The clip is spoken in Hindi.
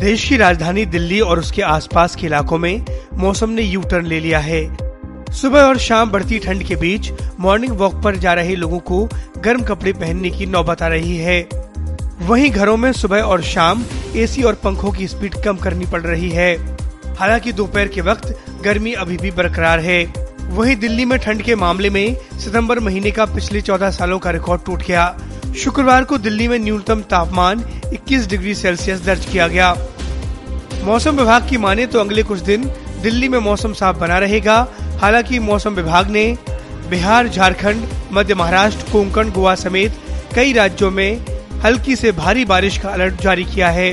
देश की राजधानी दिल्ली और उसके आसपास के इलाकों में मौसम ने यू टर्न ले लिया है। सुबह और शाम बढ़ती ठंड के बीच मॉर्निंग वॉक पर जा रहे लोगों को गर्म कपड़े पहनने की नौबत आ रही है। वहीं घरों में सुबह और शाम एसी और पंखों की स्पीड कम करनी पड़ रही है। हालाँकि दोपहर के वक्त गर्मी अभी भी बरकरार है। वहीं दिल्ली में ठंड के मामले में सितंबर महीने का पिछले 14 सालों का रिकॉर्ड टूट गया। शुक्रवार को दिल्ली में न्यूनतम तापमान 21 डिग्री सेल्सियस दर्ज किया गया। मौसम विभाग की माने तो अगले कुछ दिन दिल्ली में मौसम साफ़ बना रहेगा। हालाँकि मौसम विभाग ने बिहार, झारखंड, मध्य महाराष्ट्र, कोंकण, गोवा समेत कई राज्यों में हल्की से भारी बारिश का अलर्ट जारी किया है।